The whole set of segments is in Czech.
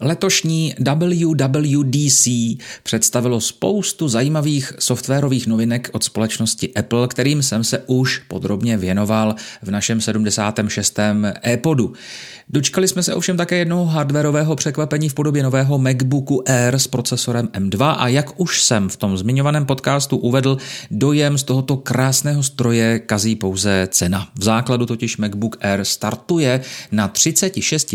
Letošní WWDC představilo spoustu zajímavých softwarových novinek od společnosti Apple, kterým jsem se už podrobně věnoval v našem 76. e-podu. Dočkali jsme se ovšem také jednoho hardwareového překvapení v podobě nového MacBooku Air s procesorem M2 a jak už jsem v tom zmiňovaném podcastu uvedl, dojem z tohoto krásného stroje kazí pouze cena. V základu totiž MacBook Air startuje na 36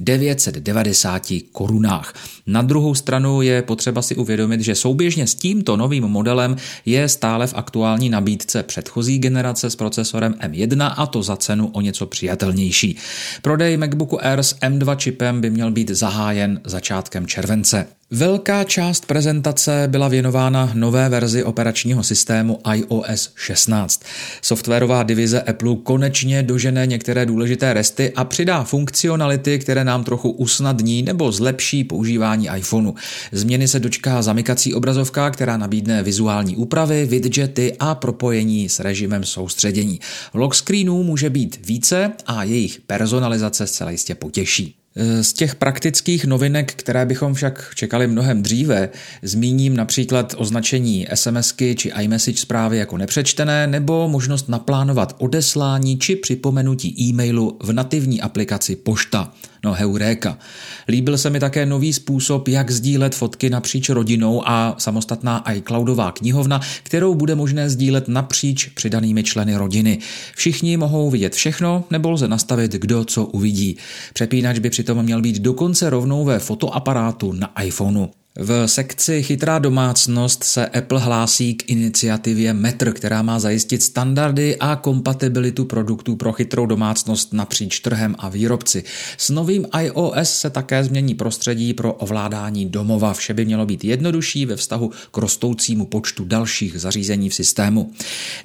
990 50 korunách. Na druhou stranu je potřeba si uvědomit, že souběžně s tímto novým modelem je stále v aktuální nabídce předchozí generace s procesorem M1 a to za cenu o něco přijatelnější. Prodej MacBooku Air s M2 čipem by měl být zahájen začátkem července. Velká část prezentace byla věnována nové verzi operačního systému iOS 16. Softwarová divize Apple konečně dožene některé důležité resty a přidá funkcionality, které nám trochu usnadní nebo zlepší používání iPhoneu. Změny se dočká zamykací obrazovka, která nabídne vizuální úpravy, widgety a propojení s režimem soustředění. Lock screenů může být více a jejich personalizace zcela jistě potěší. Eh, z těch praktických novinek, které bychom však čekali mnohem dříve, zmíním například označení SMSky či iMessage zprávy jako nepřečtené nebo možnost naplánovat odeslání či připomenutí e-mailu v nativní aplikaci Pošta. No heuréka. Líbil se mi také nový způsob, jak sdílet fotky napříč rodinou a samostatná iCloudová knihovna, kterou bude možné sdílet napříč přidanými členy rodiny. Všichni mohou vidět všechno, nebo lze nastavit, kdo co uvidí. Přepínač by přitom měl být dokonce rovnou ve fotoaparátu na iPhoneu. V sekci Chytrá domácnost se Apple hlásí k iniciativě Metr, která má zajistit standardy a kompatibilitu produktů pro chytrou domácnost napříč trhem a výrobci. S novým iOS se také změní prostředí pro ovládání domova. Vše by mělo být jednodušší ve vztahu k rostoucímu počtu dalších zařízení v systému.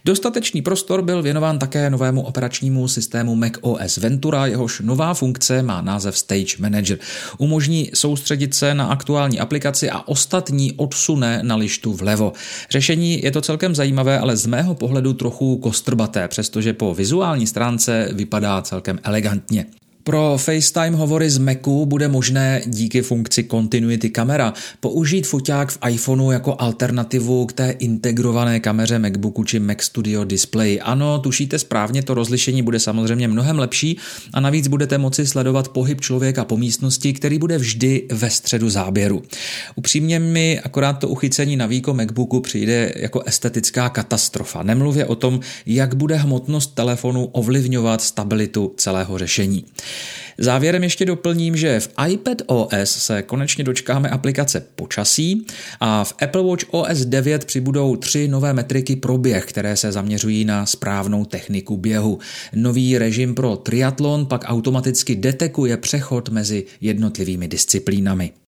Dostatečný prostor byl věnován také novému operačnímu systému macOS Ventura, jehož nová funkce má název Stage Manager. Umožní soustředit se na aktuální aplikaci práci a ostatní odsune na lištu vlevo. Řešení je to celkem zajímavé, ale z mého pohledu trochu kostrbaté, přestože po vizuální stránce vypadá celkem elegantně. Pro FaceTime hovory z Macu bude možné díky funkci Continuity Camera použít foťák v iPhoneu jako alternativu k té integrované kameře MacBooku či Mac Studio Display. Ano, tušíte správně, to rozlišení bude samozřejmě mnohem lepší a navíc budete moci sledovat pohyb člověka po místnosti, který bude vždy ve středu záběru. Upřímně mi akorát to uchycení na výko MacBooku přijde jako estetická katastrofa. Nemluvě o tom, jak bude hmotnost telefonu ovlivňovat stabilitu celého řešení. Závěrem ještě doplním, že v iPad OS se konečně dočkáme aplikace počasí a v Apple Watch OS 9 přibudou tři nové metriky pro běh, které se zaměřují na správnou techniku běhu. Nový režim pro triatlon pak automaticky detekuje přechod mezi jednotlivými disciplínami.